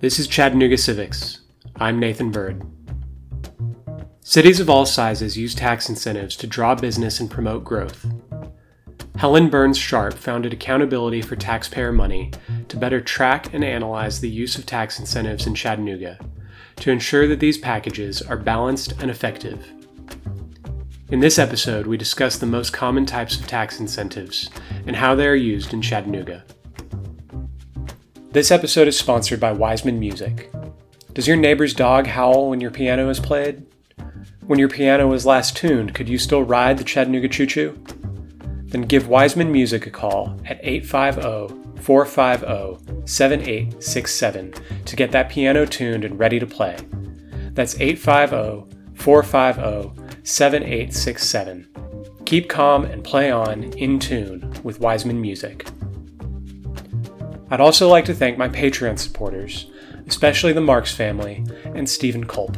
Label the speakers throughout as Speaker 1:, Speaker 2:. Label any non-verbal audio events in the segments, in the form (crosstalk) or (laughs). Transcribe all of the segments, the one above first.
Speaker 1: This is Chattanooga Civics. I'm Nathan Bird. Cities of all sizes use tax incentives to draw business and promote growth. Helen Burns Sharp founded Accountability for Taxpayer Money to better track and analyze the use of tax incentives in Chattanooga to ensure that these packages are balanced and effective. In this episode, we discuss the most common types of tax incentives and how they are used in Chattanooga. This episode is sponsored by Wiseman Music. Does your neighbor's dog howl when your piano is played? When your piano was last tuned, could you still ride the Chattanooga Choo Choo? Then give Wiseman Music a call at 850 450 7867 to get that piano tuned and ready to play. That's 850 450 7867. Keep calm and play on in tune with Wiseman Music. I'd also like to thank my Patreon supporters, especially the Marks family and Stephen Culp.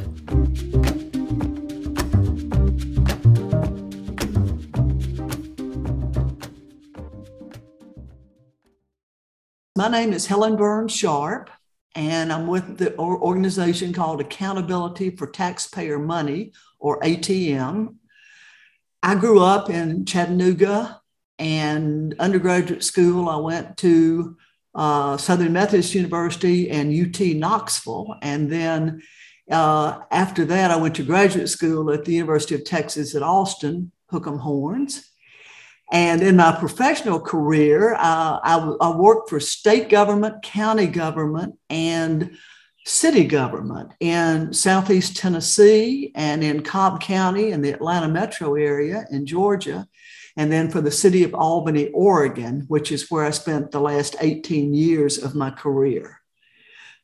Speaker 2: My name is Helen Burns Sharp, and I'm with the organization called Accountability for Taxpayer Money, or ATM. I grew up in Chattanooga, and undergraduate school, I went to uh, Southern Methodist University and UT Knoxville. And then uh, after that, I went to graduate school at the University of Texas at Austin, Hook'em Horns. And in my professional career, uh, I, I worked for state government, county government, and city government in Southeast Tennessee and in Cobb County in the Atlanta metro area in Georgia and then for the city of Albany, Oregon, which is where I spent the last 18 years of my career.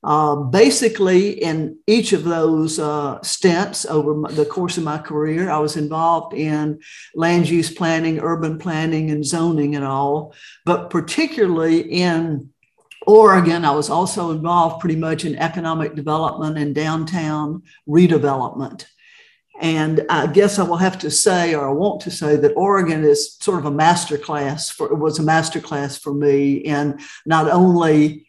Speaker 2: Uh, basically, in each of those uh, stints over the course of my career, I was involved in land use planning, urban planning, and zoning and all. But particularly in Oregon, I was also involved pretty much in economic development and downtown redevelopment. And I guess I will have to say, or I want to say, that Oregon is sort of a master class for it was a master class for me in not only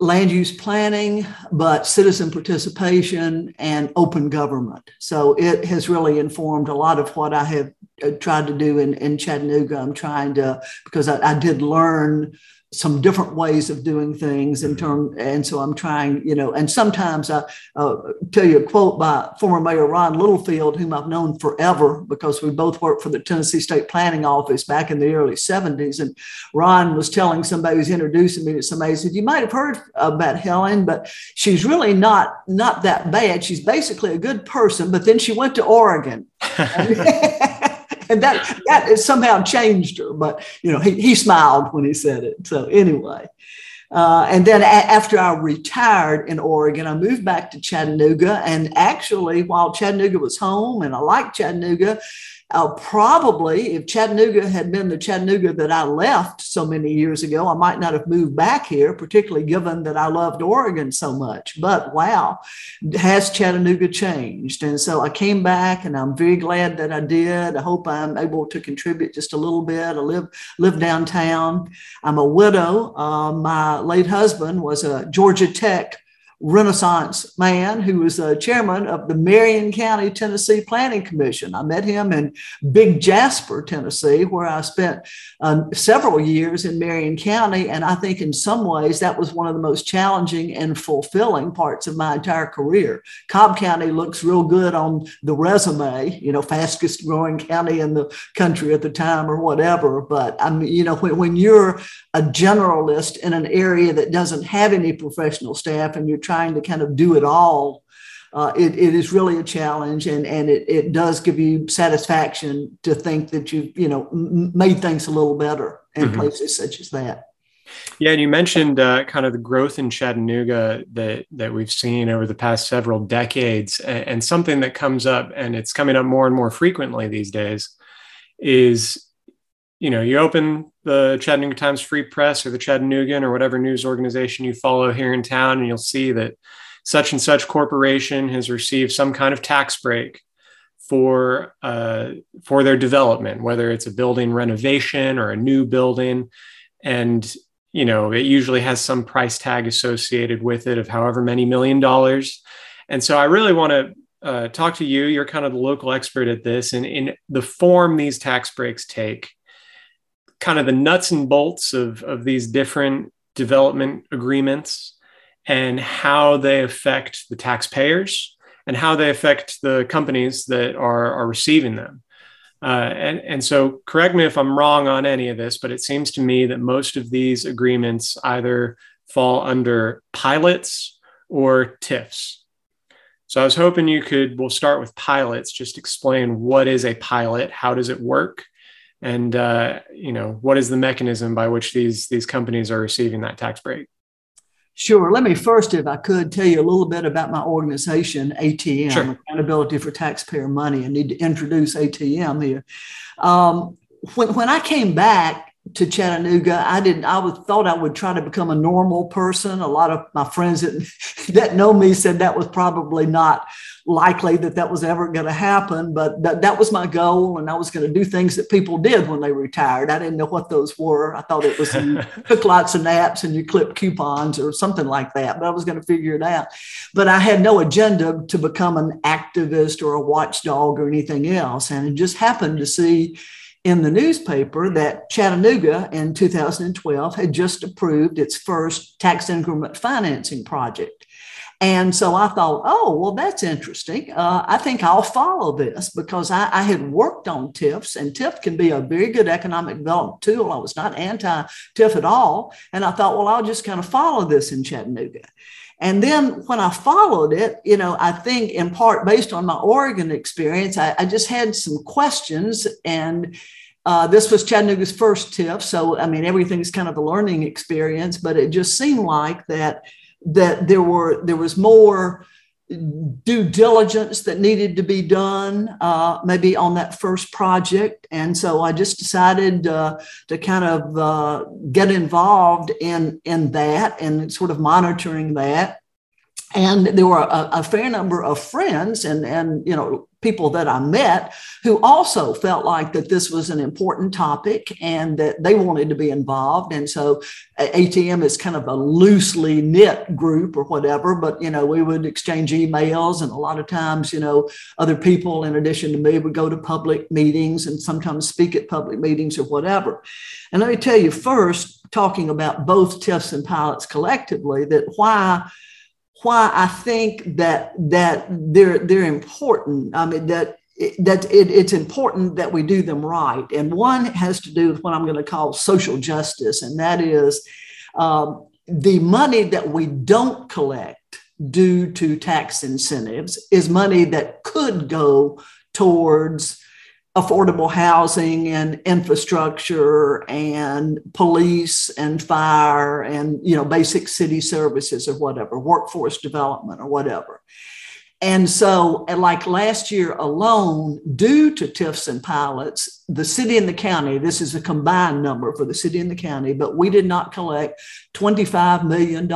Speaker 2: land use planning, but citizen participation and open government. So it has really informed a lot of what I have uh, tried to do in, in Chattanooga. I'm trying to, because I, I did learn some different ways of doing things in term and so i'm trying you know and sometimes i uh, tell you a quote by former mayor ron littlefield whom i've known forever because we both worked for the tennessee state planning office back in the early 70s and ron was telling somebody who's introducing me to somebody he said you might have heard about helen but she's really not not that bad. She's basically a good person. But then she went to oregon (laughs) (laughs) and that that somehow changed her. But you know, he, he smiled when he said it. So anyway. Uh, and then a- after I retired in Oregon, I moved back to Chattanooga. And actually, while Chattanooga was home and I liked Chattanooga, uh, probably if Chattanooga had been the Chattanooga that I left so many years ago, I might not have moved back here, particularly given that I loved Oregon so much. But wow, has Chattanooga changed? And so I came back and I'm very glad that I did. I hope I'm able to contribute just a little bit. I live, live downtown. I'm a widow. Uh, my late husband was a Georgia Tech Renaissance man who was a chairman of the Marion County, Tennessee Planning Commission. I met him in Big Jasper, Tennessee, where I spent um, several years in Marion County. And I think in some ways that was one of the most challenging and fulfilling parts of my entire career. Cobb County looks real good on the resume, you know, fastest growing county in the country at the time or whatever. But I mean, you know, when, when you're a generalist in an area that doesn't have any professional staff and you're trying trying to kind of do it all, uh, it, it is really a challenge and, and it, it does give you satisfaction to think that you you know made things a little better in mm-hmm. places such as that.
Speaker 1: Yeah, and you mentioned uh, kind of the growth in Chattanooga that that we've seen over the past several decades, and, and, something that comes up, and it's coming up more and more frequently these days, is you know you open the Chattanooga Times Free Press or the Chattanoogan or whatever news organization you follow here in town, and you'll see that such and such corporation has received some kind of tax break for uh, for their development, whether it's a building renovation or a new building, and you know, it usually has some price tag associated with it of however many million dollars. And so I really want to uh, talk to you. You're kind of the local expert at this, and in the form these tax breaks take, kind of the nuts and bolts of, of these different development agreements and how they affect the taxpayers and how they affect the companies that are, are receiving them. Uh, and, and so, correct me if I'm wrong on any of this, but it seems to me that most of these agreements either fall under pilots or TIFs. So, I was hoping you could, we'll start with pilots, just explain what is a pilot, how does it work, and uh, you know what is the mechanism by which these these companies are receiving that tax break
Speaker 2: Sure. Let me first, if I could, tell you a little bit about my organization, ATM, sure. Accountability for Taxpayer Money. I need to introduce ATM here. Um, when, when I came back to Chattanooga. I didn't. I was thought I would try to become a normal person. A lot of my friends that (laughs) that know me said that was probably not likely that that was ever going to happen. But that, that was my goal, and I was going to do things that people did when they retired. I didn't know what those were. I thought it was you (laughs) took lots of naps and you clipped coupons or something like that. But I was going to figure it out. But I had no agenda to become an activist or a watchdog or anything else, and it just happened to see in the newspaper that Chattanooga in 2012 had just approved its first tax increment financing project. And so I thought, oh, well, that's interesting. Uh, I think I'll follow this because I, I, had worked on TIFs, and TIF can be a very good economic development tool. I was not anti TIF at all. And I thought, well, I'll just kind of follow this in Chattanooga. And then when I followed it, you know, I think in part based on my Oregon experience, I, I just had some questions. And uh, this was Chattanooga's first TIF. So, I mean, everything's kind of a learning experience, but it just seemed like that that there were there was more due diligence that needed to be done uh, maybe on that first project. And so i just decided uh, to kind of uh, get involved in in that and sort of monitoring that. And there were a, a, fair number of friends and and you know people that I met who also felt like that this was an important topic and that they wanted to be involved. And so uh, ATM is kind of a loosely knit group or whatever but you know we would exchange emails and a lot of times you know other people in addition to me would go to public meetings and sometimes speak at public meetings or whatever. And let me tell you first talking about both TIFs and pilots collectively that why why I think that that they're they're important. I mean that that it, it's important that we do them right. And one has to do with what I'm going to call social justice, and that is um, the money that we don't collect due to tax incentives is money that could go towards affordable housing and infrastructure and police and fire and you know basic city services or whatever workforce development or whatever. And so like last year alone due to tifs and pilots the city and the county this is a combined number for the city and the county but we did not collect $25 million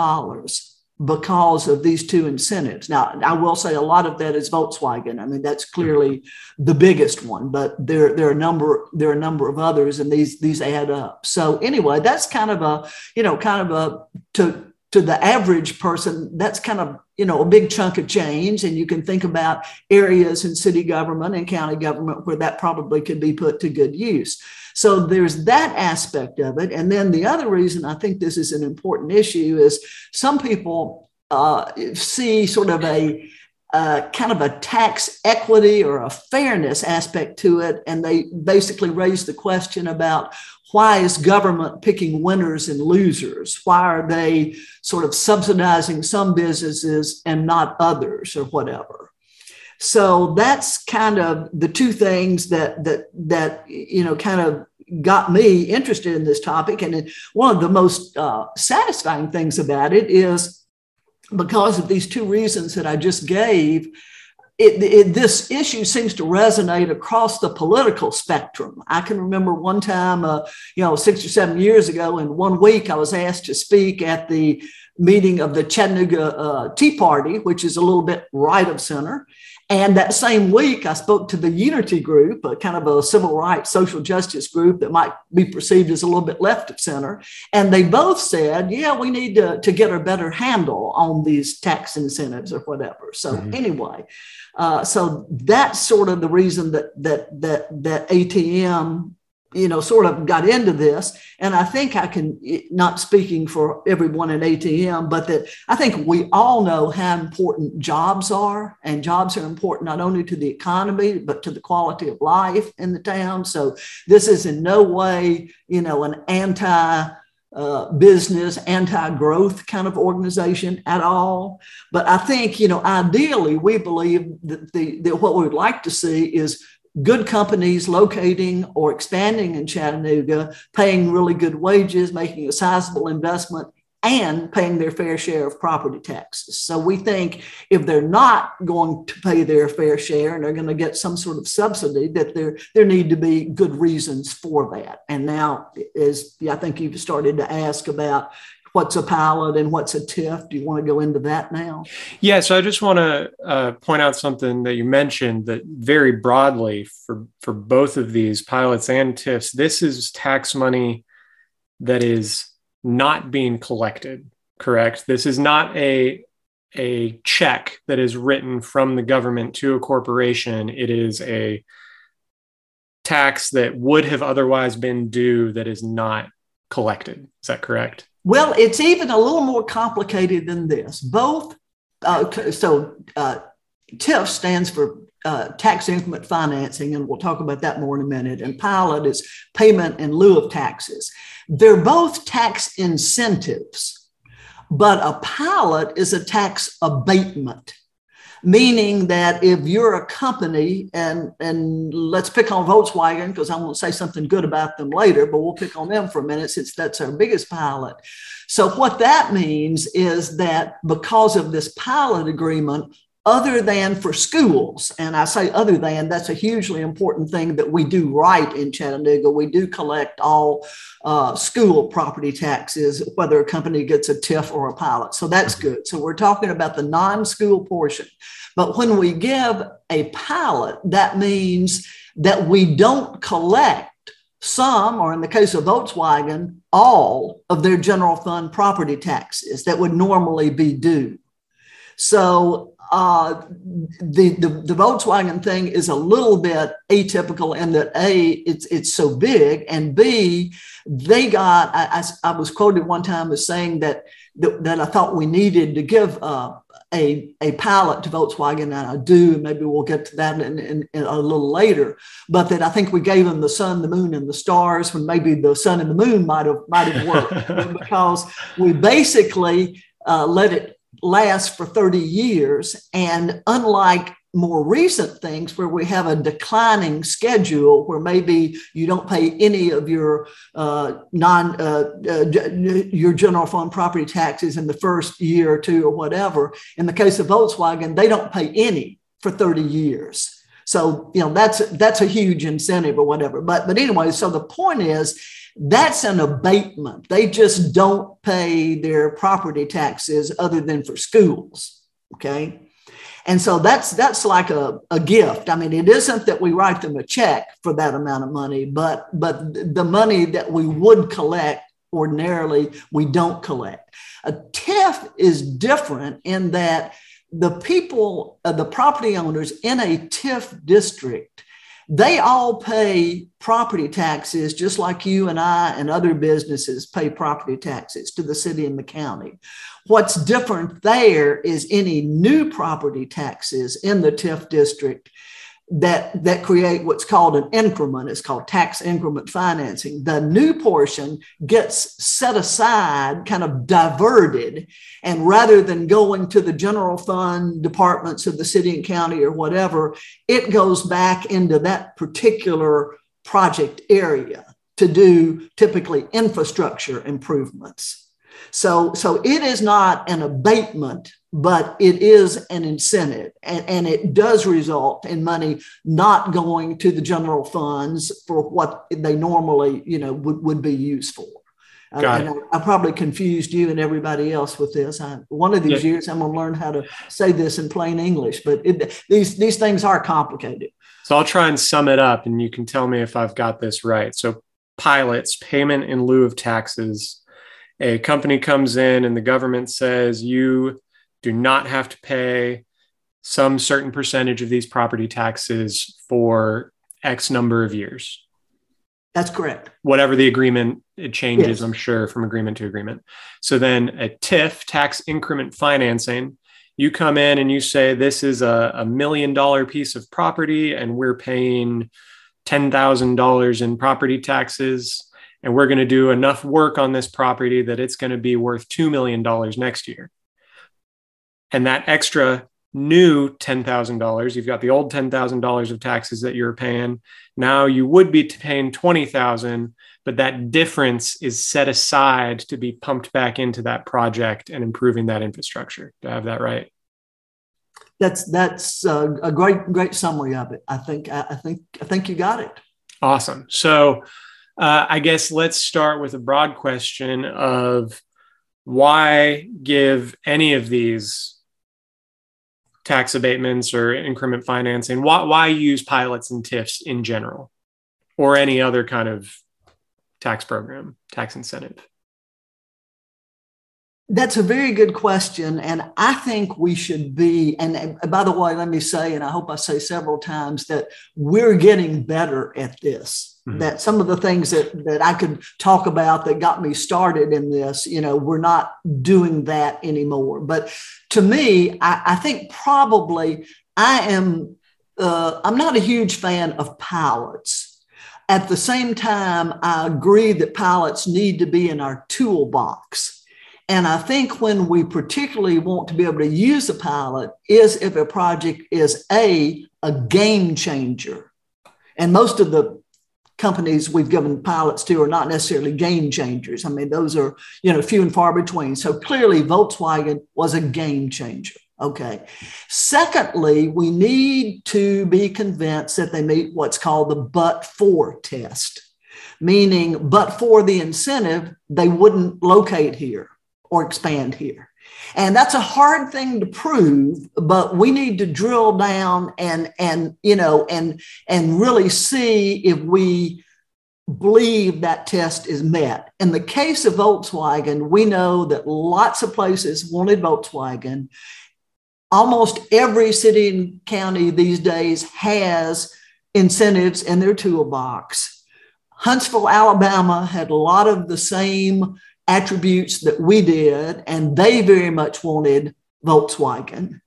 Speaker 2: because of these two incentives. Now, I will say a lot of that is Volkswagen. I mean, that's clearly the biggest one, but there, there are a number there are a number of others, and these these add up. So anyway, that's kind of a you know kind of a to to the average person, that's kind of you know a big chunk of change, and you can think about areas in city government and county government where that probably could be put to good use. So there's that aspect of it. And then the other reason I think this is an important issue is some people uh, see sort of a uh, kind of a tax equity or a fairness aspect to it. And they basically raise the question about why is government picking winners and losers? Why are they sort of subsidizing some businesses and not others or whatever? So that's kind of the two things that that that you know kind of got me interested in this topic. And one of the most uh, satisfying things about it is because of these two reasons that I just gave. It, it, this issue seems to resonate across the political spectrum. I can remember one time, uh, you know, six or seven years ago, in one week, I was asked to speak at the meeting of the Chattanooga uh, Tea Party, which is a little bit right of center. And that same week, I spoke to the Unity Group, a kind of a civil rights, social justice group that might be perceived as a little bit left of center. And they both said, yeah, we need to, to get a better handle on these tax incentives or whatever. So, mm-hmm. anyway, uh, so that's sort of the reason that that that that ATM you know, sort of got into this. And I think I can, not speaking for everyone in ATM, but that I think we all know how important jobs are. And jobs are important not only to the economy, but to the quality of life in the town. So this is in no way, you know, an anti uh, business, anti growth kind of organization at all. But I think, you know, ideally, we believe that, the, that what we would like to see is good companies locating or expanding in Chattanooga, paying really good wages, making a sizable investment, and paying their fair share of property taxes. So we think if they're not going to pay their fair share and they're going to get some sort of subsidy, that there there need to be good reasons for that. And now, as I think you've started to ask about what's a pilot and what's a TIF. Do you want to go into that now?
Speaker 1: Yeah, so I just want to uh, point out something that you mentioned that very broadly for for both of these pilots and TIFs, this is tax money that is not being collected. Correct. This is not a a check that is written from the government to a corporation. It is a tax that would have otherwise been due that is not collected. Is that correct?
Speaker 2: Well, it's even a little more complicated than this. Both, uh, so uh, TIF stands for uh, tax increment financing, and we'll talk about that more in a minute. And pilot is payment in lieu of taxes. They're both tax incentives, but a pilot is a tax abatement meaning that if you're a company and and let's pick on Volkswagen because I won't say something good about them later, but we'll pick on them for a minute since that's our biggest pilot. So what that means is that because of this pilot agreement, other than for schools. And I say other than, that's a hugely important thing that we do right in Chattanooga. We do collect all uh, school property taxes, whether a company gets a TIF or a pilot. So that's mm-hmm. good. So we're talking about the non school portion. But when we give a pilot, that means that we don't collect some, or in the case of Volkswagen, all of their general fund property taxes that would normally be due. So uh, the, the, the Volkswagen thing is a little bit atypical in that a it's it's so big and b they got I, I, I was quoted one time as saying that that, that I thought we needed to give uh, a a pilot to Volkswagen and I do maybe we'll get to that in, in, in, a little later but that I think we gave them the sun the moon and the stars when maybe the sun and the moon might have might have worked (laughs) because we basically uh, let it last for 30 years. And unlike more recent things where we have a declining schedule where maybe you don't pay any of your uh, non uh, uh, your general fund property taxes in the first year or two or whatever in the case of volkswagen they don't pay any for 30 years so you know that's that's a huge incentive or whatever but but anyway so the point is that's an abatement. They just don't pay their property taxes other than for schools. Okay. And so that's that's like a, a gift. I mean, it isn't that we write them a check for that amount of money, but but the money that we would collect ordinarily we don't collect. A TIF is different in that the people, uh, the property owners in a TIF district they all pay property taxes just like you and I and other businesses pay property taxes to the city and the county. What's different there is any new property taxes in the TIF district that that create what's called an increment. It's called tax increment financing. The new portion gets set aside kind of diverted and rather than going to the general fund departments of the city and county or whatever it goes back into that particular project area to do typically infrastructure improvements. So, so it is not an abatement, but it is an incentive, and, and it does result in money not going to the general funds for what they normally, you know, would, would be used for. Uh, and I, I, probably confused you and everybody else with this. I, one of these yeah. years, I'm going to learn how to say this in plain English, but it, these these things are complicated.
Speaker 1: So I'll try and sum it up, and you can tell me if I've got this right. So pilots, payment in lieu of taxes. A company comes in and the government says you do not have to pay some certain percentage of these property taxes for X number of years.
Speaker 2: That's correct.
Speaker 1: Whatever the agreement, it changes, yes. I'm sure, from agreement to agreement. So then a TIF, tax increment financing, you come in and you say, this is a, a million dollar piece of property and we're paying $10,000 in property taxes. And we're going to do enough work on this property that it's going to be worth $2 million next year. And that extra new $10,000, you've got the old $10,000 of taxes that you're paying. Now you would be paying 20,000, but that difference is set aside to be pumped back into that project and improving that infrastructure. Do I have that right?
Speaker 2: that's that's a, great great summary of it. I think I, I think I think you got it.
Speaker 1: Awesome. So uh, I guess let's start with a broad question of why give any of these tax abatements or increment financing? Why, why use pilots and TIFs in general or any other kind of tax program, tax incentive?
Speaker 2: That's a very good question. And I think we should be, and by the way, let me say, and I hope I say several times that we're getting better at this. Mm-hmm. That some of the things that, that I could talk about that got me started in this, you know, we're not doing that anymore. But to me, I, I think probably I am, uh, I'm not a huge fan of pilots. At the same time, I agree that pilots need to be in our toolbox and I think when we particularly want to be able to use a pilot is if a project is a a game changer. And most of the companies we've given pilots to are not necessarily game changers. I mean, those are, you know, few and far between. So clearly Volkswagen was a game changer. Okay. Secondly, we need to be convinced that they meet what's called the but for test, meaning, but for the incentive, they wouldn't locate here or expand here. And that's a hard thing to prove, but we need to drill down and and you know and and really see if we believe that test is met. In the case of Volkswagen, we know that lots of places wanted Volkswagen. Almost every city and county these days has incentives in their toolbox. Huntsville, Alabama had a lot of the same attributes that we did, and they very much wanted Volkswagen.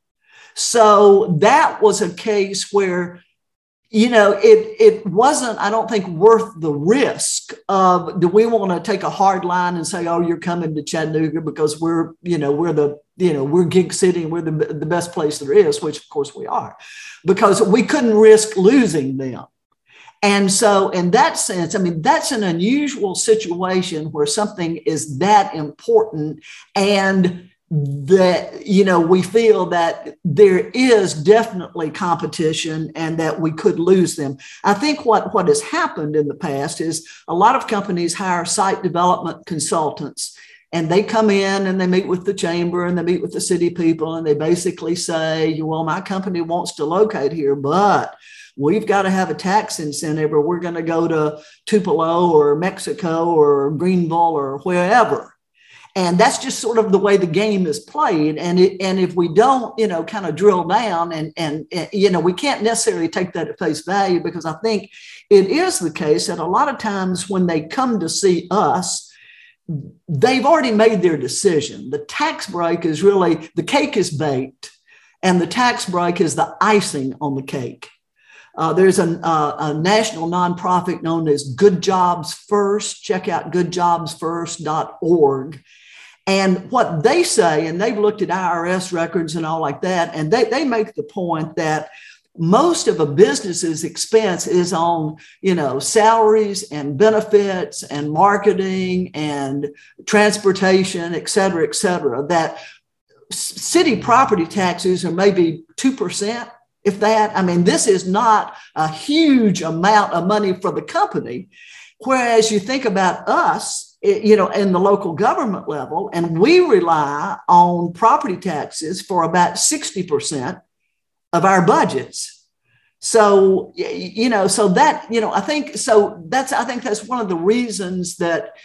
Speaker 2: So that was a case where, you know, it it wasn't, I don't think, worth the risk of do we want to take a hard line and say, oh, you're coming to Chattanooga because we're, you know, we're the, you know, we're Gig City and we're the, the best place there is, which of course we are, because we couldn't risk losing them. And so, in that sense, I mean, that's an unusual situation where something is that important and that you know we feel that there is definitely competition and that we could lose them. I think what what has happened in the past is a lot of companies hire site development consultants and they come in and they meet with the chamber and they meet with the city people and they basically say well my company wants to locate here but we've got to have a tax incentive or we're going to go to Tupelo or Mexico or Greenville or wherever. And that's just sort of the way the game is played. And it, and if we don't, you know, kind of drill down and, and, and, you know, we can't necessarily take that at face value because I think it is the case that a lot of times when they come to see us, they've already made their decision. The tax break is really, the cake is baked and the tax break is the icing on the cake. Uh, there's a, uh, a, national nonprofit known as Good Jobs First. Check out goodjobsfirst.org. And what they say, and they've looked at IRS records and all like that, and they, they make the point that most of a business's expense is on you know salaries and benefits and marketing and transportation et cetera et cetera that city property taxes are maybe 2% if that. I mean, this is not a huge amount of money for the company. Whereas you think about us, you know, in the local government level, and we rely on property taxes for about 60% of our budgets. So, you know, so that, you know, I think so that's I think that's one of the reasons that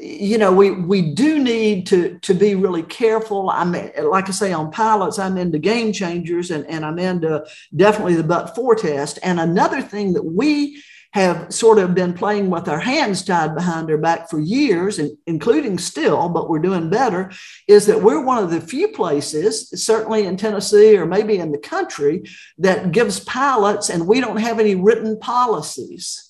Speaker 2: you know we we do need to to be really careful i'm like i say on pilots i'm into game changers and, and i'm into definitely the but for test and another thing that we have sort of been playing with our hands tied behind our back for years, and including still, but we're doing better, is that we're one of the few places, certainly in Tennessee or maybe in the country, that gives pilots, and we don't have any written policies.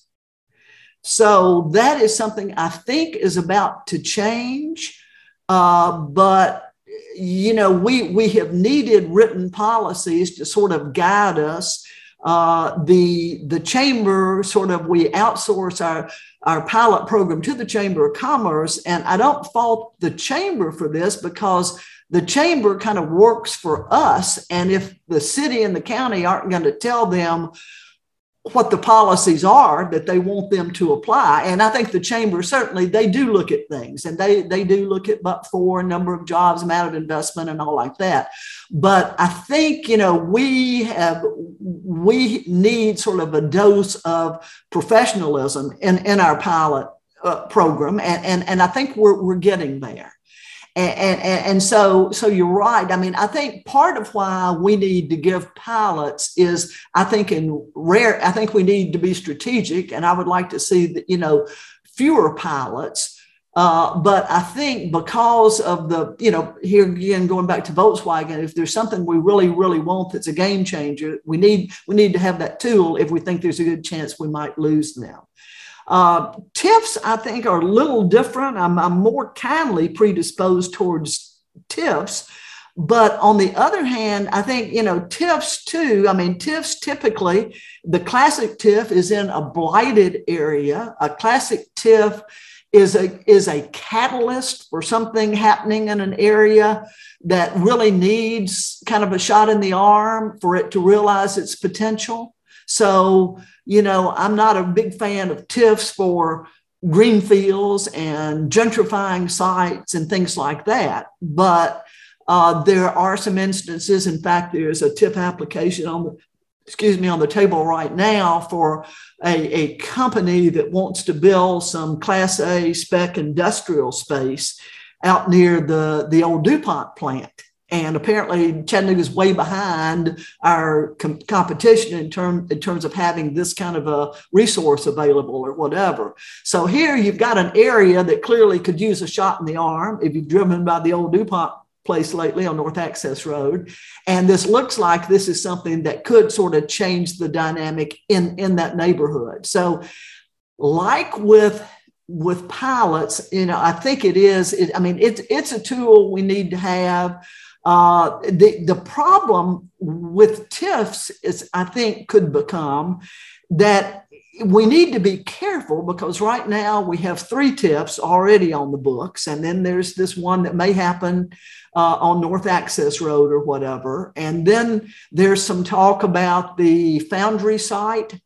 Speaker 2: So that is something I think is about to change. Uh, but you know, we we have needed written policies to sort of guide us uh, the the chamber sort of we outsource our our pilot program to the chamber of commerce and i don't fault the chamber for this because the chamber kind of works for us and if the city and the county aren't going to tell them what the policies are that they want them to apply. And I think the chamber certainly they do look at things and they they do look at but for number of jobs, amount of investment, and all like that. But I think you know we have we need sort of a dose of professionalism in in our pilot uh, program, and and and I think we're we're getting there. And, and, and, so so you're right. I mean i think part of why we need to give pilots is i think in rare i think we need to be strategic and i would like to see that you know fewer pilots. Uh, but i think because of the you know here again going back to volkswagen if there's something we really really want that's a game changer we need we need to have that tool if we think there's a good chance we might lose them uh, TIFs, I think, are a little different. I'm, I'm more kindly predisposed towards TIFs. But on the other hand, I think, you know, TIFs too, I mean, TIFs typically, the classic TIF is in a blighted area. A classic TIF is a, is a catalyst for something happening in an area that really needs kind of a shot in the arm for it to realize its potential. So, you know, I'm not a big fan of TIFs for greenfields and gentrifying sites and things like that. But uh, there are some instances. In fact, there's a TIF application on the excuse me on the table right now for a, a company that wants to build some Class A spec industrial space out near the the old DuPont plant. And apparently, Chattanooga is way behind our com- competition in, term, in terms of having this kind of a resource available or whatever. So here you've got an area that clearly could use a shot in the arm. If you've driven by the old DuPont place lately on North Access Road, and this looks like this is something that could sort of change the dynamic in in that neighborhood. So, like with with pilots, you know, I think it is. It, I mean, it's it's a tool we need to have. Uh, the, the problem with TIFs is, I think, could become that we need to be careful because right now we have three TIFs already on the books, and then there's this one that may happen uh, on North Access Road or whatever. And then there's some talk about the Foundry site.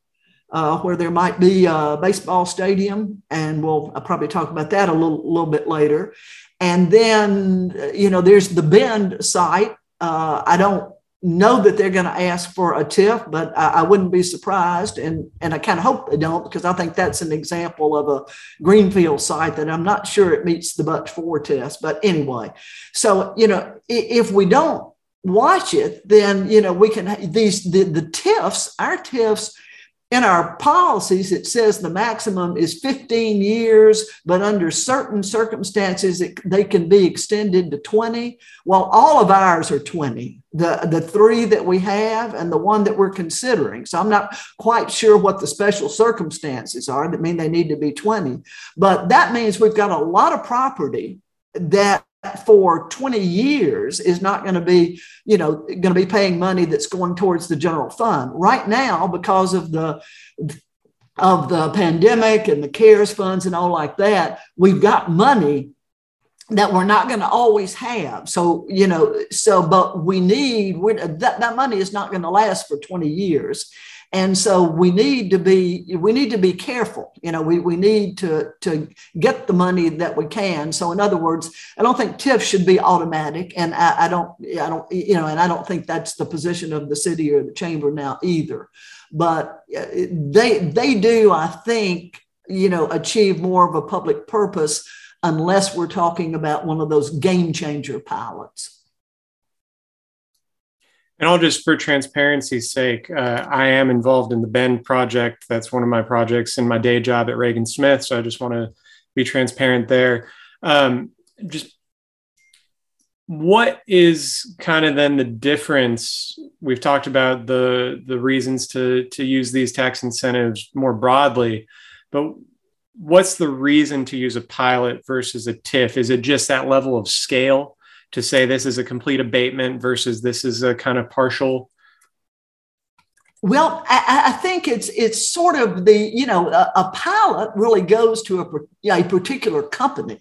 Speaker 2: Uh, where there might be a baseball stadium, and we'll I'll probably talk about that a little, little bit later. And then, you know, there's the Bend site. Uh, I don't know that they're going to ask for a TIF, but I, I wouldn't be surprised. And, and I kind of hope they don't because I think that's an example of a greenfield site that I'm not sure it meets the but for test. But anyway, so, you know, if we don't watch it, then, you know, we can, these, the, the TIFs, our TIFs, in our policies, it says the maximum is 15 years, but under certain circumstances, it, they can be extended to 20. Well, all of ours are 20, the, the three that we have and the one that we're considering. So I'm not quite sure what the special circumstances are that mean they need to be 20. But that means we've got a lot of property that for 20 years is not going to be you know going to be paying money that's going towards the general fund. Right now because of the of the pandemic and the cares funds and all like that we've got money that we're not going to always have. So you know so but we need that, that money is not going to last for 20 years And so we need to be we need to be careful. You know, we, we need to to get the money that we can. So in other words, I don't think TIF should be automatic, and I, I don't I don't you know, and I don't think that's the position of the city or the chamber now either. But uh, they they do, I think, you know, achieve more of a public purpose unless we're talking about one of those game changer pilots.
Speaker 1: And I'll just, for transparency's sake, uh, I am involved in the Bend project. That's one of my projects in my day job at Ragan Smith. So I just want to be transparent there. Um, just what is kind of then the difference? We've talked about the the reasons to to use these tax incentives more broadly, but what's the reason to use a pilot versus a TIF? Is it just that level of scale? To say this is a complete abatement versus this is a kind of partial
Speaker 2: well, I, I, think it's it's sort of the you know a, a pilot really goes to a, a particular company,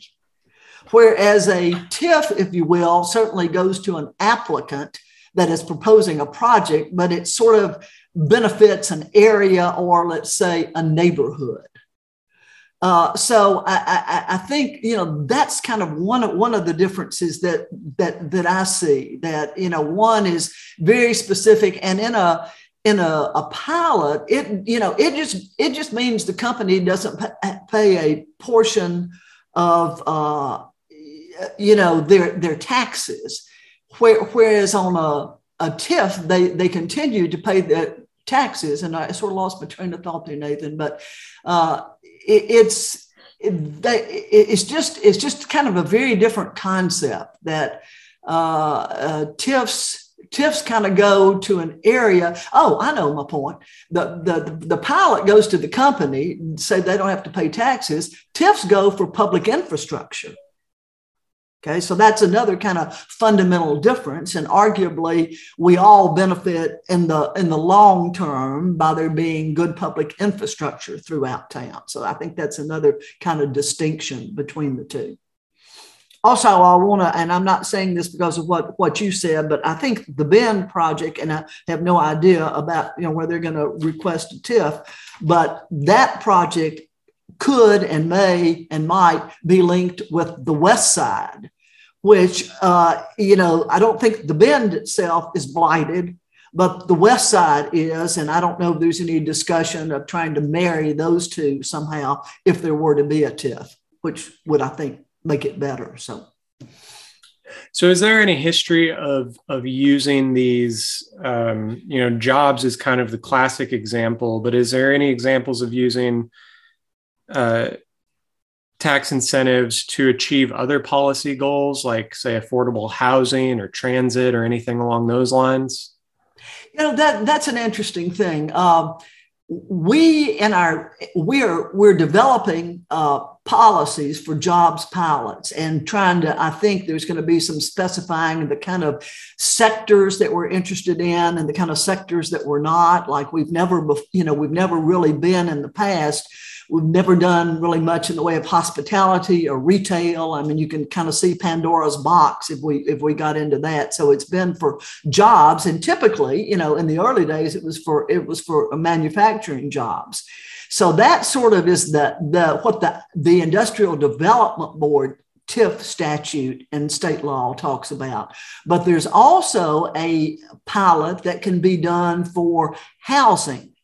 Speaker 2: whereas a TIF, if you will, certainly goes to an applicant that is proposing a project, but it sort of benefits an area or let's say a neighborhood. Uh, so I, I, I, think you know that's kind of one of one of the differences that that that I see. That you know one is very specific, and in a in a, a pilot, it you know it just it just means the company doesn't pay a portion of uh, you know their their taxes, Where, whereas on a a TIF they they continue to pay the taxes. And I sort of lost my train of thought there, Nathan, but. Uh, it's it, it's just it's just kind of a very different concept that uh, uh, TIFs TIFs kind of go to an area. Oh, I know my point. The, the, the pilot goes to the company, say they don't have to pay taxes. TIFs go for public infrastructure. Okay, so that's another kind of fundamental difference, and arguably we all benefit in the in the long term by there being good public infrastructure throughout town. So I think that's another kind of distinction between the two. Also, I want to, and I'm not saying this because of what what you said, but I think the Bend project, and I have no idea about you know where they're going to request a TIF, but that project could and may and might be linked with the west side, which, uh, you know, I don't think the bend itself is blighted, but the west side is. And I don't know if there's any discussion of trying to marry those two somehow if there were to be a TIF, which would, I think, make it better. So.
Speaker 1: So, is there any history of of using these? Um, you know, jobs is kind of the classic example, but is there any examples of using uh, tax incentives to achieve other policy goals like say affordable housing or transit or anything along those lines?
Speaker 2: You know that that's an interesting thing. Um, we in our we're we're developing uh, policies for jobs pilots and trying to i think there's going to be some specifying the kind of sectors that we're interested in and the kind of sectors that we're not. Like we've never you know we've never really been in the past We've never done really much in the way of hospitality or retail. I mean, you can kind of see Pandora's box if we if we got into that. So it's been for jobs, and typically, you know, in the early days, it was for it was for manufacturing jobs. So that sort of is the the what the the Industrial Development Board TIF statute and state law talks about. But there's also a pilot that can be done for housing.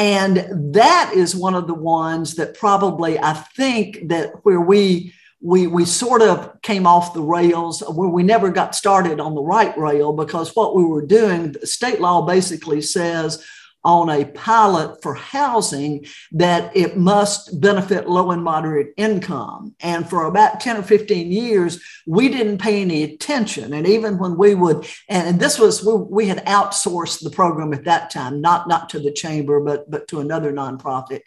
Speaker 2: And that is one of the ones that probably I think that where we we we sort of came off the rails where we never got started on the right rail because what we were doing, state law basically says on a pilot for housing that it must benefit low and moderate income. And for about 10 or 15 years, we didn't pay any attention. And even when we would, and this was, we, we had outsourced the program at that time, not, not to the chamber, but, but to another nonprofit.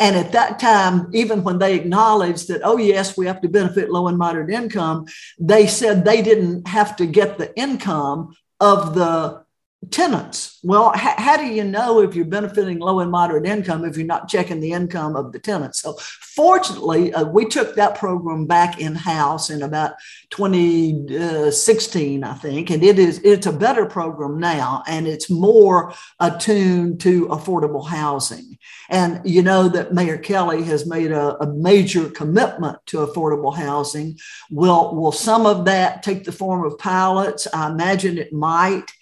Speaker 2: And at that time, even when they acknowledged that, oh, yes, we have to benefit low and moderate income, they said they didn't have to get the income of the tenants. Well, h- how do you know if you're benefiting low and moderate income if you're not checking the income of the tenants? So, fortunately, uh, we took that program back in house in about 2016, I think, and it is it's a better program now, and it's more attuned to affordable housing. And you know that Mayor Kelly has made a, a major commitment to affordable housing. Will will some of that take the form of pilots? I imagine it might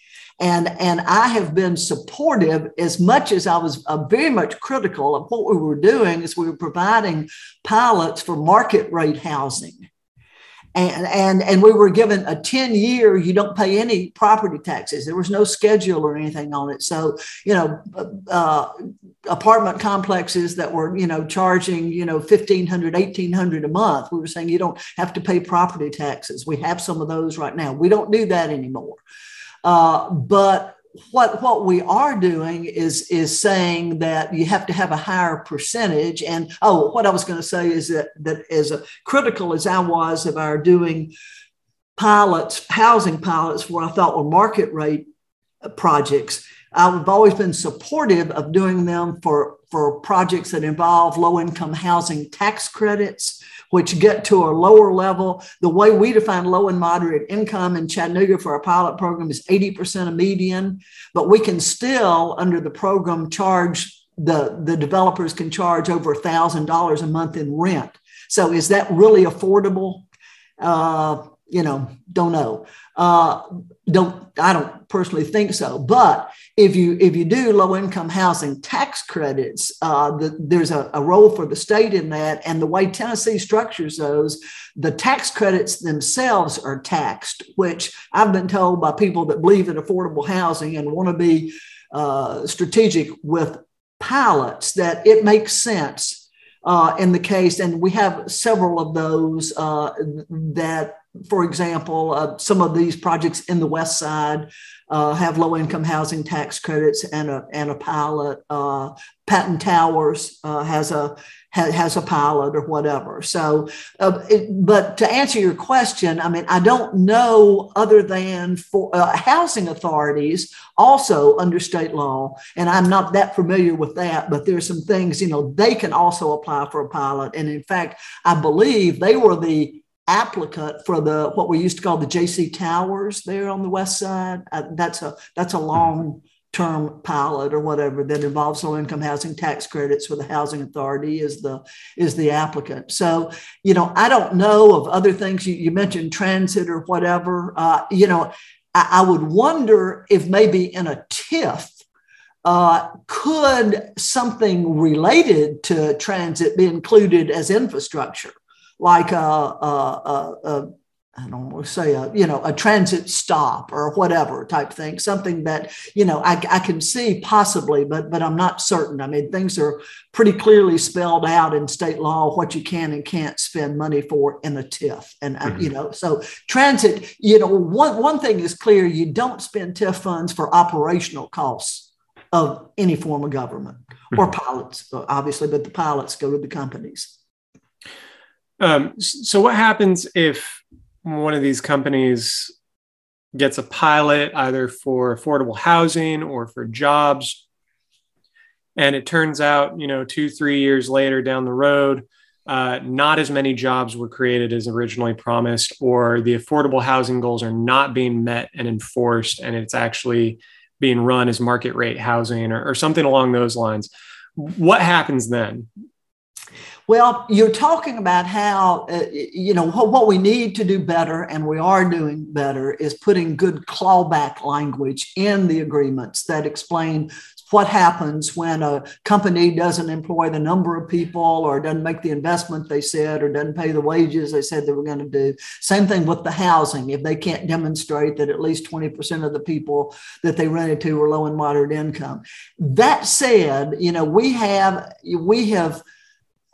Speaker 2: and and I have been supportive as much as I was uh, very much critical of what we were doing is we were providing pilots for market rate housing. And, and, and we were given a 10 year, you don't pay any property taxes. There was no schedule or anything on it. So, you know, uh, apartment complexes that were, you know, charging, you know, 1500, 1800 a month, we were saying you don't have to pay property taxes. We have some of those right now. We don't do that anymore. Uh, but what what we are doing is is saying that you have to have a higher percentage. And oh, what I was going to say is that that as a, critical as I was of our doing pilots, housing pilots, where I thought were market rate projects. I've always been supportive of doing them for, for projects that involve low income housing tax credits which get to a lower level. The way we define low and moderate income in Chattanooga for our pilot program is 80% of median, but we can still, under the program, charge the, the developers can charge over $1,000 a month in rent. So is that really affordable? Uh, you know, don't know. Uh, don't I don't personally think so. But if you if you do low income housing tax credits, uh, the, there's a, a, role for the state in that. And the way Tennessee structures those, the tax credits themselves are taxed, which I've been told by people that believe in affordable housing and want to be uh, strategic with pilots that it makes sense uh, in the case, and we have several of those uh, that for example, uh, some of these projects in the West Side uh, have low income housing tax credits and a, and a pilot. Uh, Towers uh, has a ha, has a pilot or whatever. So, uh, it, but to answer your question, I mean, I don't know other than for uh, housing authorities also under state law, and I'm not that familiar with that. But there's some things you know they can also apply for a pilot, and in fact, I believe they were the applicant for the what we used to call the Jaycee Towers there on the west side. Uh, that's a that's a long term pilot or whatever that involves low income housing tax credits for the housing authority is the is the applicant. So you know i don't know of other things. You, you mentioned transit or whatever. Uh, you know I, I, would wonder if maybe in a TIF uh, could something related to transit be included as infrastructure like a, a, a, a I don't want to say a you know a transit stop or whatever type thing, something that you know I, I can see possibly, but but I'm not certain. I mean, things are pretty clearly spelled out in state law what you can and can't spend money for in a TIF, and uh, mm-hmm. you know so transit. You know, one one thing is clear: you don't spend TIF funds for operational costs of any form of government mm-hmm. or pilots, obviously, but the pilots go to the companies.
Speaker 1: Um, so, what happens if one of these companies gets a pilot either for affordable housing or for jobs? And it turns out, you know, two, three years later down the road, uh, not as many jobs were created as originally promised, or the affordable housing goals are not being met and enforced, and it's actually being run as market rate housing or, or something along those lines. What happens then?
Speaker 2: Well, you're talking about how, uh, you know, what we need to do better, and we are doing better, is putting good clawback language in the agreements that explain what happens when a company doesn't employ the number of people or doesn't make the investment they said or doesn't pay the wages they said they were going to do. Same thing with the housing. If they can't demonstrate that at least 20% of the people that they rented to were low and moderate income. That said, you know, we have, we have,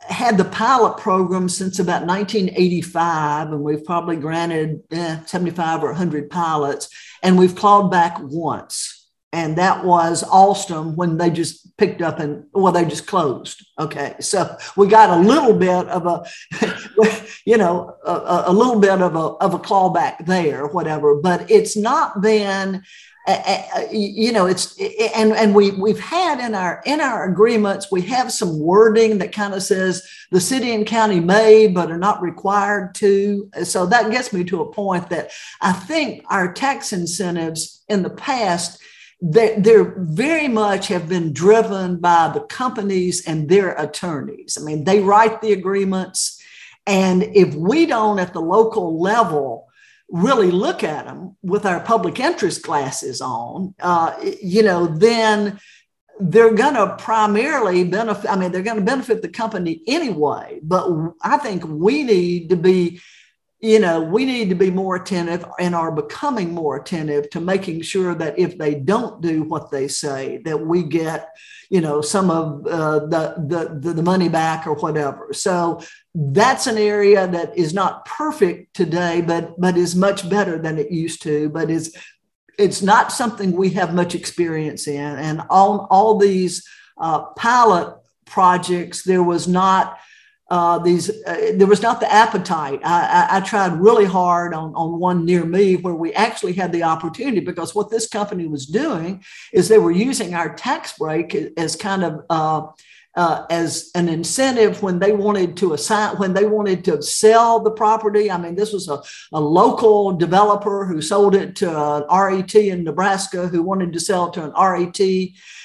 Speaker 2: had the pilot program since about 1985, and we've probably granted eh, 75 or 100 pilots, and we've clawed back once. And that was Alstom when they just picked up and, well, they just closed. Okay. So we got a little bit of a, (laughs) you know, a, a little bit of a, of a clawback there, whatever, but it's not been you know it's and and we we've had in our in our agreements we have some wording that kind of says the city and county may but are not required to. So that gets me to a point that i think our tax incentives in the past they, they're very much have been driven by the companies and their attorneys. I mean they write the agreements and if we don't at the local level really look at them with our public interest glasses on, uh, you know, then they're going to primarily benefit. I mean, they're going to benefit the company anyway. But I think we need to be, you know, we need to be more attentive and are becoming more attentive to making sure that if they don't do what they say, that we get, you know, some of uh, the, the the money back or whatever. So that's an area that is not perfect today, but but is much better than it used to. But is it's not something we have much experience in. And on all these uh, pilot projects, there was not uh, these uh, there was not the appetite. I, I, I, tried really hard on, on one near me where we actually had the opportunity because what this company was doing is they were using our tax break as kind of uh, as an incentive when they wanted to assign when they wanted to sell the property. I mean, this was a, a local developer who sold it to an RET in Nebraska who wanted to sell it to an RET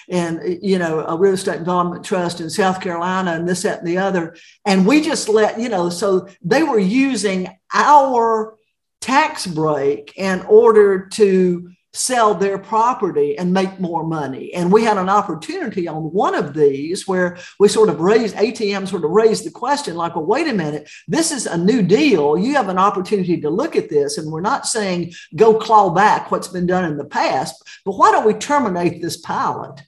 Speaker 2: and you know a real estate development trust in South Carolina and this that and the other. And we just let you know so they were using our tax break in order to sell their property and make more money. And we had an opportunity on one of these where we sort of raised ATM sort of raised the question like, well, wait a minute, this is a new deal. You have an opportunity to look at this. And we're not saying go claw back what's been done in the past, but why don't we terminate this pilot?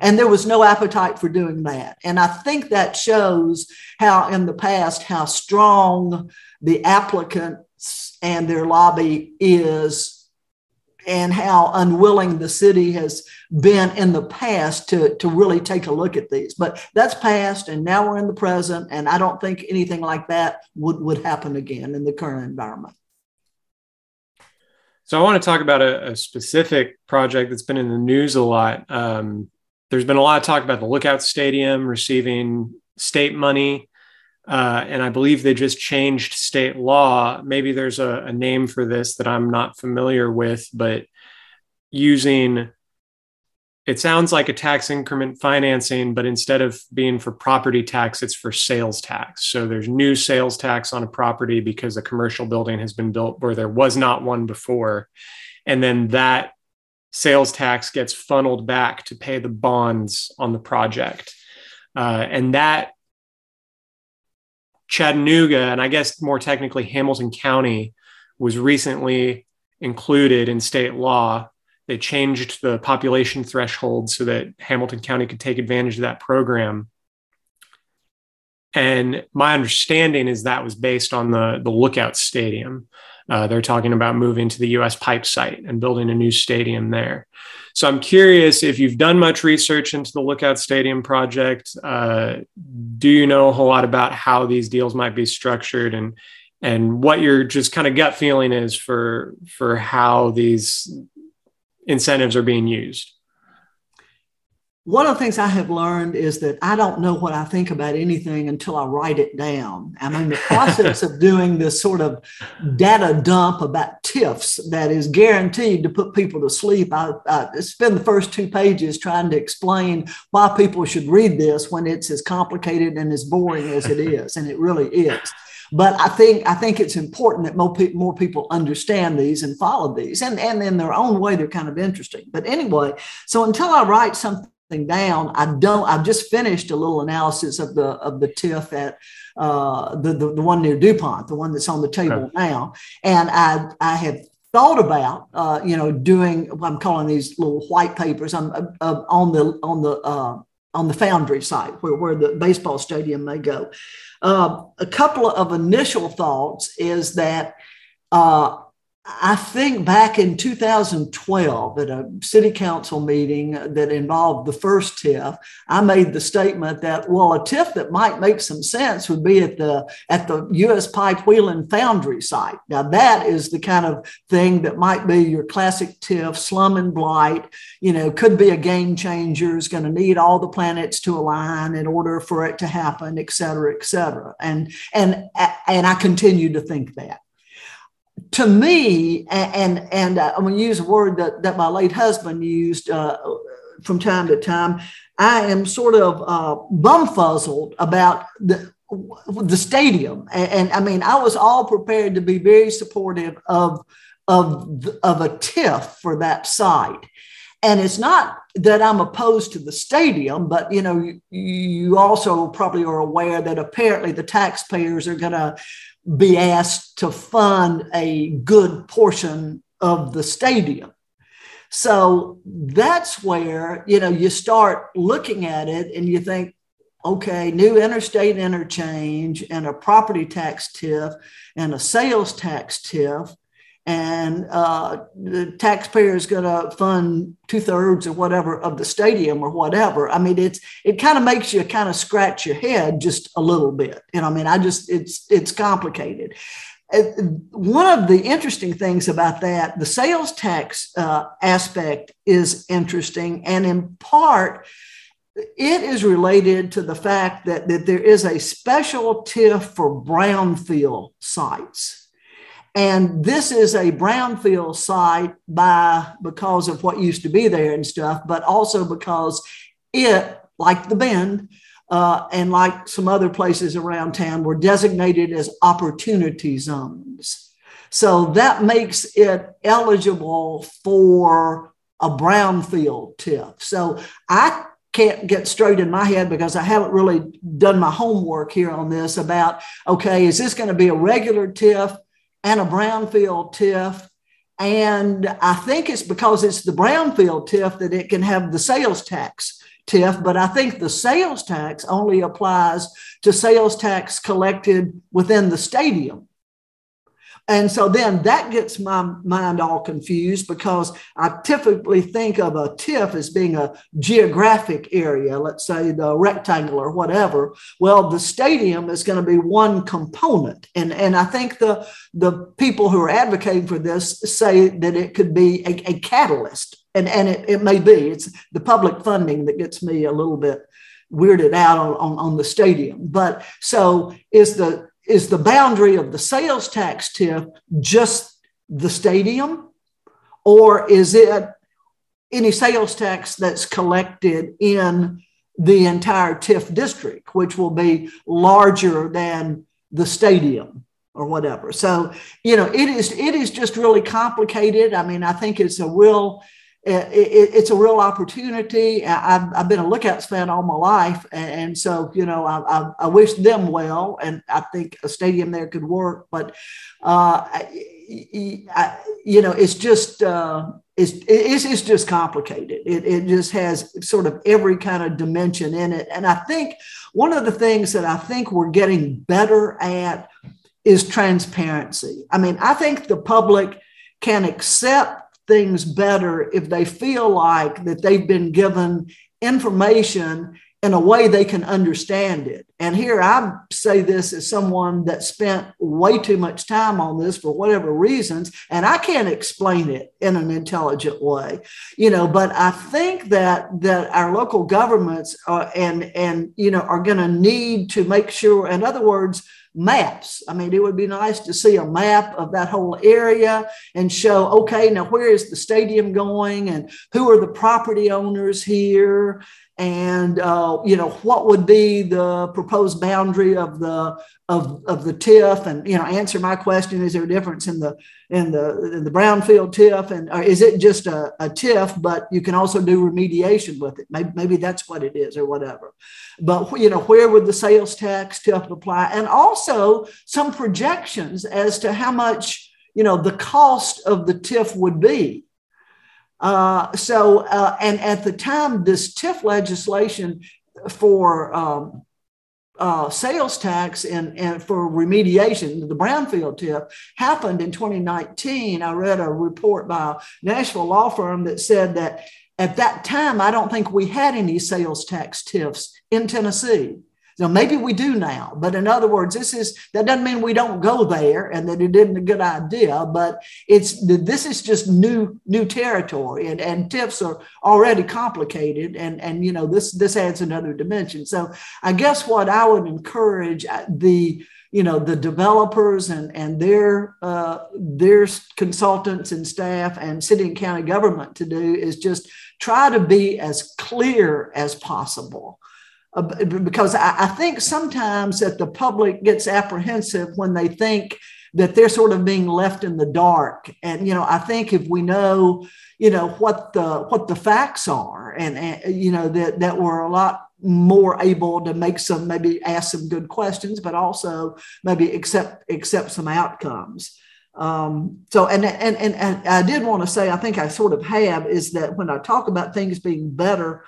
Speaker 2: And there was no appetite for doing that. And I think that shows how in the past how strong the applicants and their lobby is and how unwilling the city has been in the past to, to really take a look at these. But that's past, and now we're in the present, and I don't think anything like that would, would happen again in the current environment.
Speaker 1: So I want to talk about a, a specific project that's been in the news a lot. Um, there's been a lot of talk about the Lookout Stadium receiving state money uh, and I believe they just changed state law. Maybe there's a, a name for this that I'm not familiar with, but using it sounds like a tax increment financing, but instead of being for property tax, it's for sales tax. So there's new sales tax on a property because a commercial building has been built where there was not one before. And then that sales tax gets funneled back to pay the bonds on the project. Uh, and that Chattanooga, and I guess more technically Hamilton County, was recently included in state law. They changed the population threshold so that Hamilton County could take advantage of that program. And my understanding is that was based on the, the Lookout Stadium. Uh, they're talking about moving to the US Pipe site and building a new stadium there. So I'm curious if you've done much research into the Lookout Stadium project. Uh, do you know a whole lot about how these deals might be structured and and what your just kind of gut feeling is for for how these incentives are being used?
Speaker 2: One of the things I have learned is that I don't know what I think about anything until I write it down. I mean, the (laughs) process of doing this sort of data dump about TIFs that is guaranteed to put people to sleep. I, I spend the first two pages trying to explain why people should read this when it's as complicated and as boring as it (laughs) is, and it really is. But I think I think it's important that more, pe- more people understand these and follow these, and and in their own way, they're kind of interesting. But anyway, so until I write something down. I don't. I've just finished a little analysis of the of the TIF at uh, the, the, the one near Dupont, the one that's on the table okay. now, and I I have thought about uh, you know doing what I'm calling these little white papers. I'm uh, uh, on the on the uh, on the Foundry site where where the baseball stadium may go. Uh, a couple of initial thoughts is that I think back in 2012 at a city council meeting that involved the first TIF, I made the statement that well, a TIF that might make some sense would be at the at the U.S. Pipe Wheland Foundry site. Now that is the kind of thing that might be your classic TIF, slum and blight. You know, could be a game changer. Is going to need all the planets to align in order for it to happen, et cetera, et cetera. And and and I continue to think that to me, and and uh, I'm going to use a word that, that my late husband used uh, from time to time. I am sort of uh, bumfuzzled about the the stadium, and, and, I mean, I was all prepared to be very supportive of of of a TIF for that site. And it's not that I'm opposed to the stadium, but you know, you, you also probably are aware that apparently the taxpayers are going to be asked to fund a good portion of the stadium. So that's where, you know, you start looking at it and you think, okay, new interstate interchange and a property tax TIF and a sales tax TIF and uh, the taxpayer is going to fund two thirds or whatever of the stadium or whatever. I mean, it's it kind of makes you kind of scratch your head just a little bit. You know, I mean, I just it's it's complicated. One of the interesting things about that, the sales tax uh, aspect is interesting, and in part, it is related to the fact that, that there is a special TIF for brownfield sites and this is a brownfield site by because of what used to be there and stuff, but also because it, like the Bend, uh, and like some other places around town, were designated as opportunity zones. So that makes it eligible for a brownfield TIF. So I can't get straight in my head because I haven't really done my homework here on this about okay, is this going to be a regular TIF? And a brownfield TIF. And I think it's because it's the brownfield TIF that it can have the sales tax TIF, but I think the sales tax only applies to sales tax collected within the stadium. And so then that gets my mind all confused because I typically think of a TIF as being a geographic area, let's say the rectangle or whatever. Well, the stadium is going to be one component. And, and I think the, the people who are advocating for this say that it could be a, a catalyst. And, and it, it may be. It's the public funding that gets me a little bit weirded out on, on, on the stadium. But so is the is the boundary of the sales tax TIF just the stadium, or is it any sales tax that's collected in the entire TIF district, which will be larger than the stadium or whatever? So, you know, it is it is just really complicated. I mean, I think it's a real it, it's a real opportunity. I've, I've, been a Lookouts fan all my life, and so you know I, I, I, wish them well, and I think a stadium there could work. But uh, I, you know, it's just uh, it's, it's, it's just complicated. It, it just has sort of every kind of dimension in it, and I think one of the things that I think we're getting better at is transparency. I mean, I think the public can accept things better if they feel like that they've been given information in a way they can understand it. And here I say this as someone that spent way too much time on this for whatever reasons, and I can't explain it in an intelligent way, you know. But I think that that our local governments are, and and you know are going to need to make sure. In other words, maps. I mean, it would be nice to see a map of that whole area and show, okay, now where is the stadium going and who are the property owners here and uh, you know what would be the proposed boundary of the of, of the TIF? And you know answer my question is there a difference in the in the in the brownfield TIF? And is it just a, a TIF but you can also do remediation with it? Maybe, maybe that's what it is or whatever. But you know where would the sales tax TIF apply? And also some projections as to how much you know the cost of the TIF would be uh, so, uh, and at the time, this TIF legislation for um, uh, sales tax and, and for remediation, the brownfield TIF happened in 2019. I read a report by a Nashville law firm that said that at that time, I don't think we had any sales tax TIFs in Tennessee. Now, maybe we do now, but in other words, this is that doesn't mean we don't go there and that it isn't a good idea, but it's this is just new new territory and, and TIFs are already complicated and and you know this this adds another dimension. So I guess what I would encourage uh, the you know the developers and and their uh, their consultants and staff and city and county government to do is just try to be as clear as possible uh, because I, I, think sometimes that the public gets apprehensive when they think that they're sort of being left in the dark. And you know i think if we know you know what the what the facts are and, and you know that that we're a lot more able to make some maybe ask some good questions but also maybe accept accept some outcomes. Um, so and, and and and i did want to say i think i sort of have is that when i talk about things being better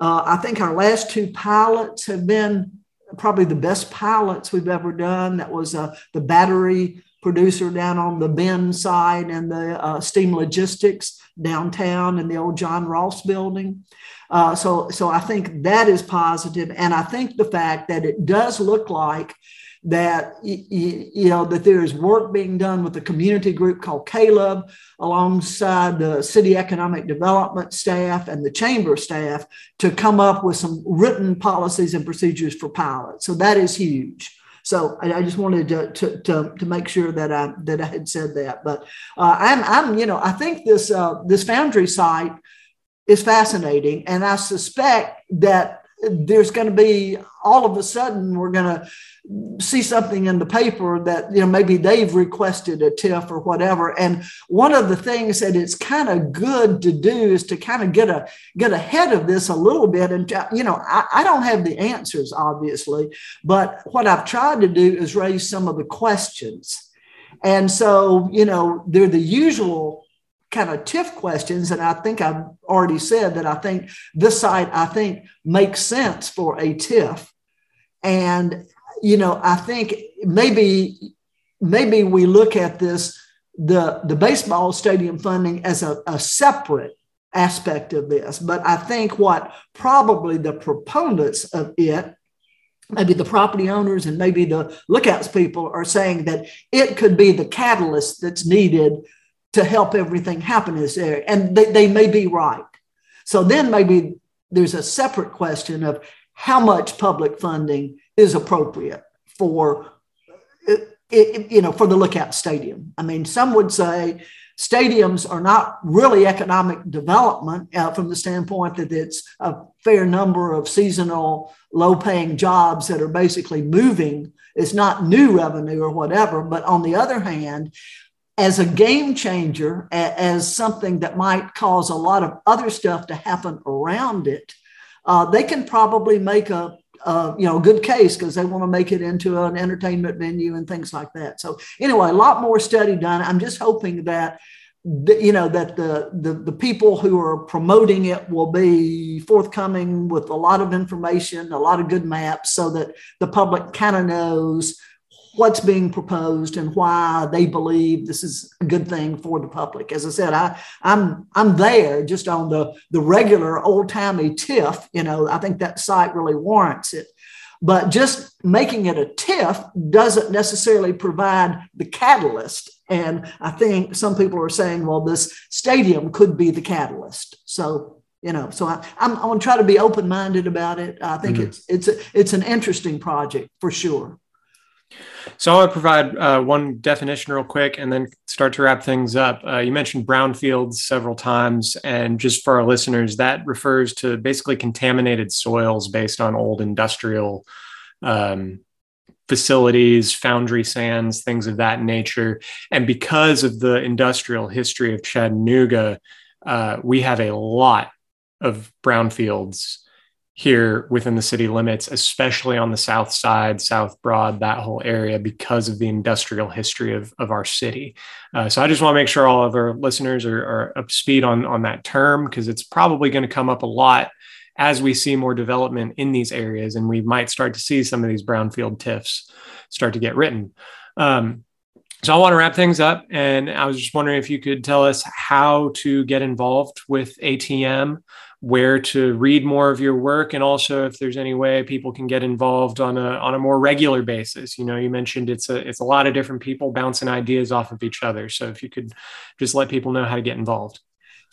Speaker 2: uh, I think our last two pilots have been probably the best pilots we've ever done. That was uh, the battery producer down on the Bend side and the uh, steam logistics downtown in the old John Ross building. Uh, so, so I think that is positive, and I think the fact that it does look like that you, know that there is work being done with a community group called CALEB alongside the city economic development staff and the chamber staff to come up with some written policies and procedures for pilots. So that is huge. So I, I just wanted to, to, to, to, make sure that I that I had said that. But uh, I'm I'm you know I think this uh, this Foundry site is fascinating, and I suspect that there's going to be all of a sudden we're going to see something in the paper that you know maybe they've requested a TIF or whatever. And one of the things that it's kind of good to do is to kind of get a get ahead of this a little bit. And you know, I, I don't have the answers obviously, but what I've tried to do is raise some of the questions. And so, you know, they're the usual kind of TIF questions. And I think I've already said that I think this site, I think, makes sense for a TIF. And you know, I think maybe maybe we look at this the the baseball stadium funding as a, a separate aspect of this. But I think what probably the proponents of it maybe the property owners and maybe the lookouts people are saying that it could be the catalyst that's needed to help everything happen in this area. And they, they may be right. So then maybe there's a separate question of how much public funding is appropriate for you know for the lookout stadium i mean some would say stadiums are not really economic development uh, from the standpoint that it's a fair number of seasonal low paying jobs that are basically moving it's not new revenue or whatever but on the other hand as a game changer as something that might cause a lot of other stuff to happen around it uh, they can probably make a, you know good case because they want to make it into an entertainment venue and things like that. So anyway, a lot more study done. I'm just hoping that you know that the, the the people who are promoting it will be forthcoming with a lot of information, a lot of good maps, so that the public kind of knows what's being proposed and why they believe this is a good thing for the public. As I said, I, I'm I'm there just on the the regular old timey TIF. You know, I think that site really warrants it. But just making it a TIF doesn't necessarily provide the catalyst. And I think some people are saying, well, this stadium could be the catalyst. So you know, so I, I'm, I'm going to try to be open minded about it. I think mm-hmm. it's it's a, it's an interesting project for sure.
Speaker 1: So I'll provide uh, one definition real quick and then start to wrap things up. Uh, you mentioned brownfields several times, and just for our listeners, that refers to basically contaminated soils based on old industrial um, facilities, foundry sands, things of that nature. And because of the industrial history of Chattanooga, uh, we have a lot of brownfields here within the city limits, especially on the south side, South Broad, that whole area, because of the industrial history of, of our city. Uh, so I just want to make sure all of our listeners are, are up speed on, on that term because it's probably going to come up a lot as we see more development in these areas and we might start to see some of these brownfield TIFs start to get written. Um, so I want to wrap things up, and I was just wondering if you could tell us how to get involved with ATM, where to read more of your work, and also if there's any way people can get involved on a on a more regular basis. You know, you mentioned it's a it's a lot of different people bouncing ideas off of each other. So if you could just let people know how to get involved.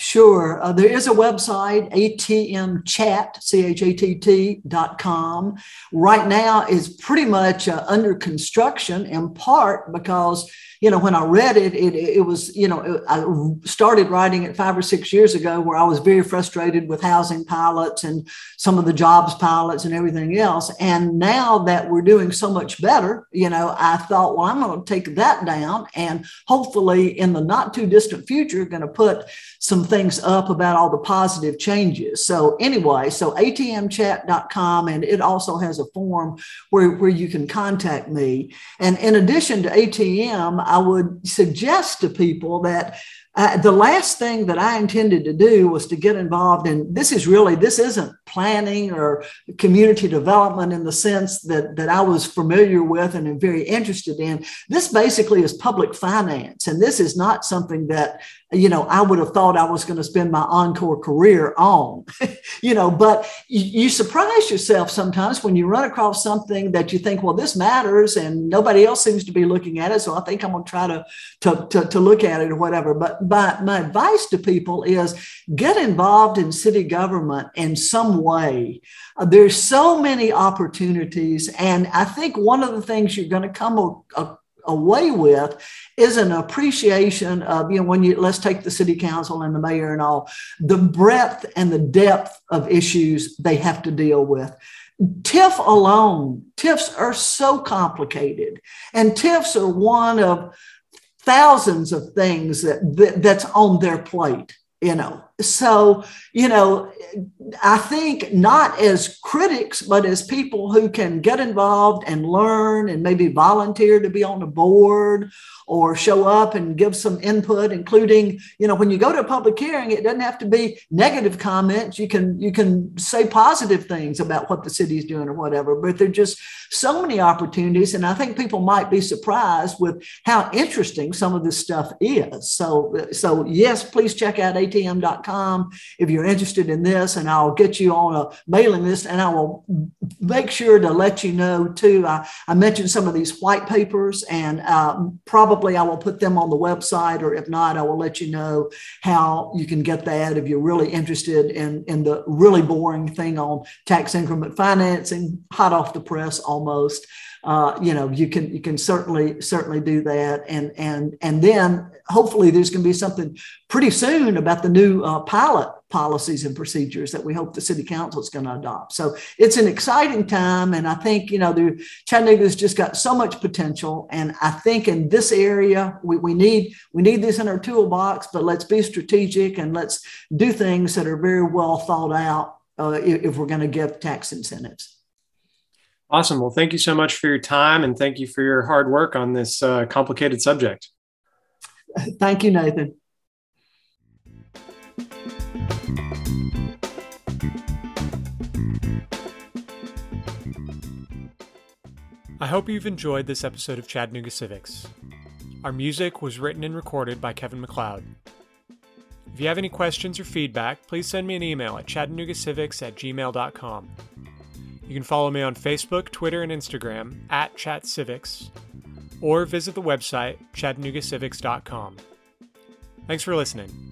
Speaker 2: Sure. Uh, there is a website, atmchatt, C-H-A-T-T dot com. Right now is pretty much uh, under construction in part because you know, when I read it, it, it was, you know, I started writing it five or six years ago where I was very frustrated with housing pilots and some of the jobs pilots and everything else. And now that we're doing so much better, you know, I thought, well, I'm going to take that down and hopefully in the not too distant future, going to put some things up about all the positive changes. So anyway, so atmchatt.com, and it also has a form where, where you can contact me. And in addition to ATM, I would suggest to people that uh, the last thing that I intended to do was to get involved in this is really this isn't planning or community development in the sense that that I was familiar with and am very interested in. This basically is public finance, and this is not something that you know I would have thought I was going to spend my encore career on. (laughs) you know, but you, surprise yourself sometimes when you run across something that you think, well, this matters, and nobody else seems to be looking at it, so I think I'm going to try to to to look at it or whatever. But but my advice to people is get involved in city government in some way. Uh, there's so many opportunities. And I think one of the things you're going to come a, a, away with is an appreciation of, you know, when you let's take the city council and the mayor and all, the breadth and the depth of issues they have to deal with. TIF alone, TIFs are so complicated, and TIFs are one of thousands of things that, that that's on their plate you know so you know i think not as critics but as people who can get involved and learn and maybe volunteer to be on the board or show up and give some input including you know when you go to a public hearing it doesn't have to be negative comments. You can you can say positive things about what the city is doing or whatever but there're just so many opportunities and i think people might be surprised with how interesting some of this stuff is. So so yes please check out atm.com if you're interested in this and i'll get you on a mailing list and i will make sure to let you know too i, I mentioned some of these white papers and probably probably I will put them on the website, or if not, I will let you know how you can get that if you're really interested in, in the really boring thing on tax increment financing, hot off the press almost. Uh, you know, you can you can certainly certainly do that, and and and then hopefully there's going to be something pretty soon about the new uh, pilot policies and procedures that we hope the city council is going to adopt. So it's an exciting time. And I think, you know, the Chattanooga's just got so much potential. And I think in this area, we, we need we need this in our toolbox, but let's be strategic and let's do things that are very well thought out uh, if, if we're going to give tax incentives.
Speaker 1: Awesome. Well, thank you so much for your time and thank you for your hard work on this uh, complicated subject.
Speaker 2: Thank you, Nathan.
Speaker 1: I hope you've enjoyed this episode of Chattanooga Civics. Our music was written and recorded by Kevin MacLeod. If you have any questions or feedback, please send me an email at chattanoogacivics at gmail.com. You can follow me on Facebook, Twitter, and Instagram at chatcivics, or visit the website chattanoogacivics.com. Thanks for listening.